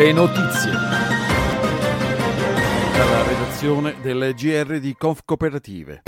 Le notizie. Dalla redazione del GR di Conf Cooperative.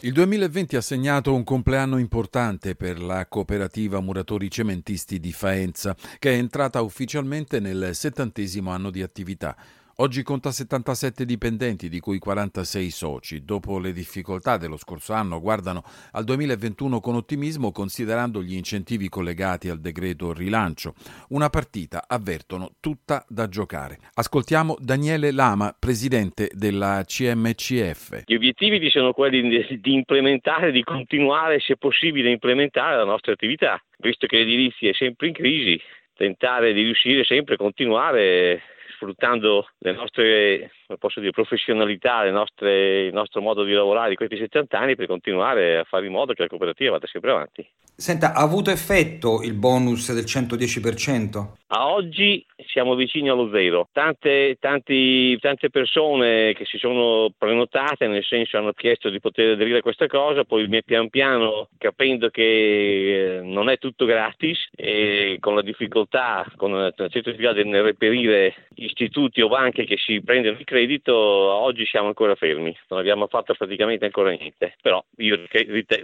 Il 2020 ha segnato un compleanno importante per la cooperativa Muratori Cementisti di Faenza, che è entrata ufficialmente nel settantesimo anno di attività. Oggi conta 77 dipendenti, di cui 46 soci. Dopo le difficoltà dello scorso anno, guardano al 2021 con ottimismo, considerando gli incentivi collegati al decreto rilancio. Una partita, avvertono, tutta da giocare. Ascoltiamo Daniele Lama, presidente della CMCF. Gli obiettivi sono quelli di implementare, di continuare, se possibile, a implementare la nostra attività. Visto che l'edilizia è sempre in crisi, tentare di riuscire sempre a continuare sfruttando le nostre posso dire, professionalità, le nostre, il nostro modo di lavorare di questi 70 anni per continuare a fare in modo che la cooperativa vada sempre avanti. Senta, ha avuto effetto il bonus del 110%? A oggi siamo vicini allo zero. Tante, tanti, tante persone che si sono prenotate, nel senso hanno chiesto di poter aderire a questa cosa, poi pian piano capendo che eh, non è tutto gratis e con la difficoltà, con la certa difficoltà nel reperire istituti o banche che si prendono il credito, oggi siamo ancora fermi, non abbiamo fatto praticamente ancora niente, però io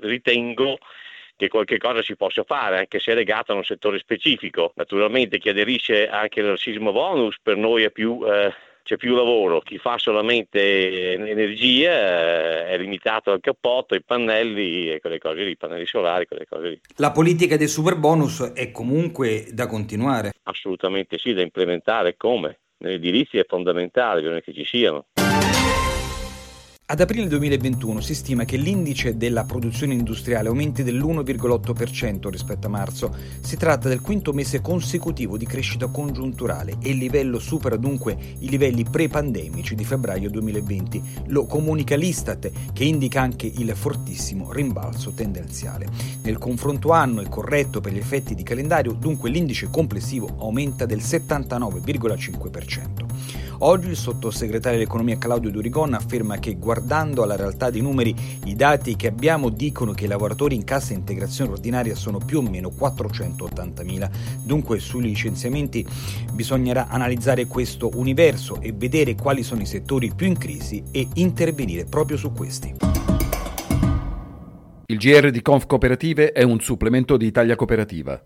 ritengo che qualche cosa si possa fare, anche se è legato a un settore specifico. Naturalmente chi aderisce anche al sismo bonus per noi è più... Eh, c'è più lavoro, chi fa solamente energia eh, è limitato al cappotto, ai pannelli e quelle cose lì, pannelli solari, quelle cose lì. La politica del super bonus è comunque da continuare? Assolutamente sì, da implementare come? Nell'edilizia è fondamentale, bisogna che ci siano. Ad aprile 2021 si stima che l'indice della produzione industriale aumenti dell'1,8% rispetto a marzo. Si tratta del quinto mese consecutivo di crescita congiunturale e il livello supera dunque i livelli pre-pandemici di febbraio 2020. Lo comunica l'Istat che indica anche il fortissimo rimbalzo tendenziale. Nel confronto anno e corretto per gli effetti di calendario, dunque l'indice complessivo aumenta del 79,5%. Oggi il sottosegretario dell'economia Claudio Durigon afferma che guardando alla realtà dei numeri i dati che abbiamo dicono che i lavoratori in cassa integrazione ordinaria sono più o meno 480.000. Dunque sui licenziamenti bisognerà analizzare questo universo e vedere quali sono i settori più in crisi e intervenire proprio su questi. Il GR di Conf Cooperative è un supplemento di Italia Cooperativa.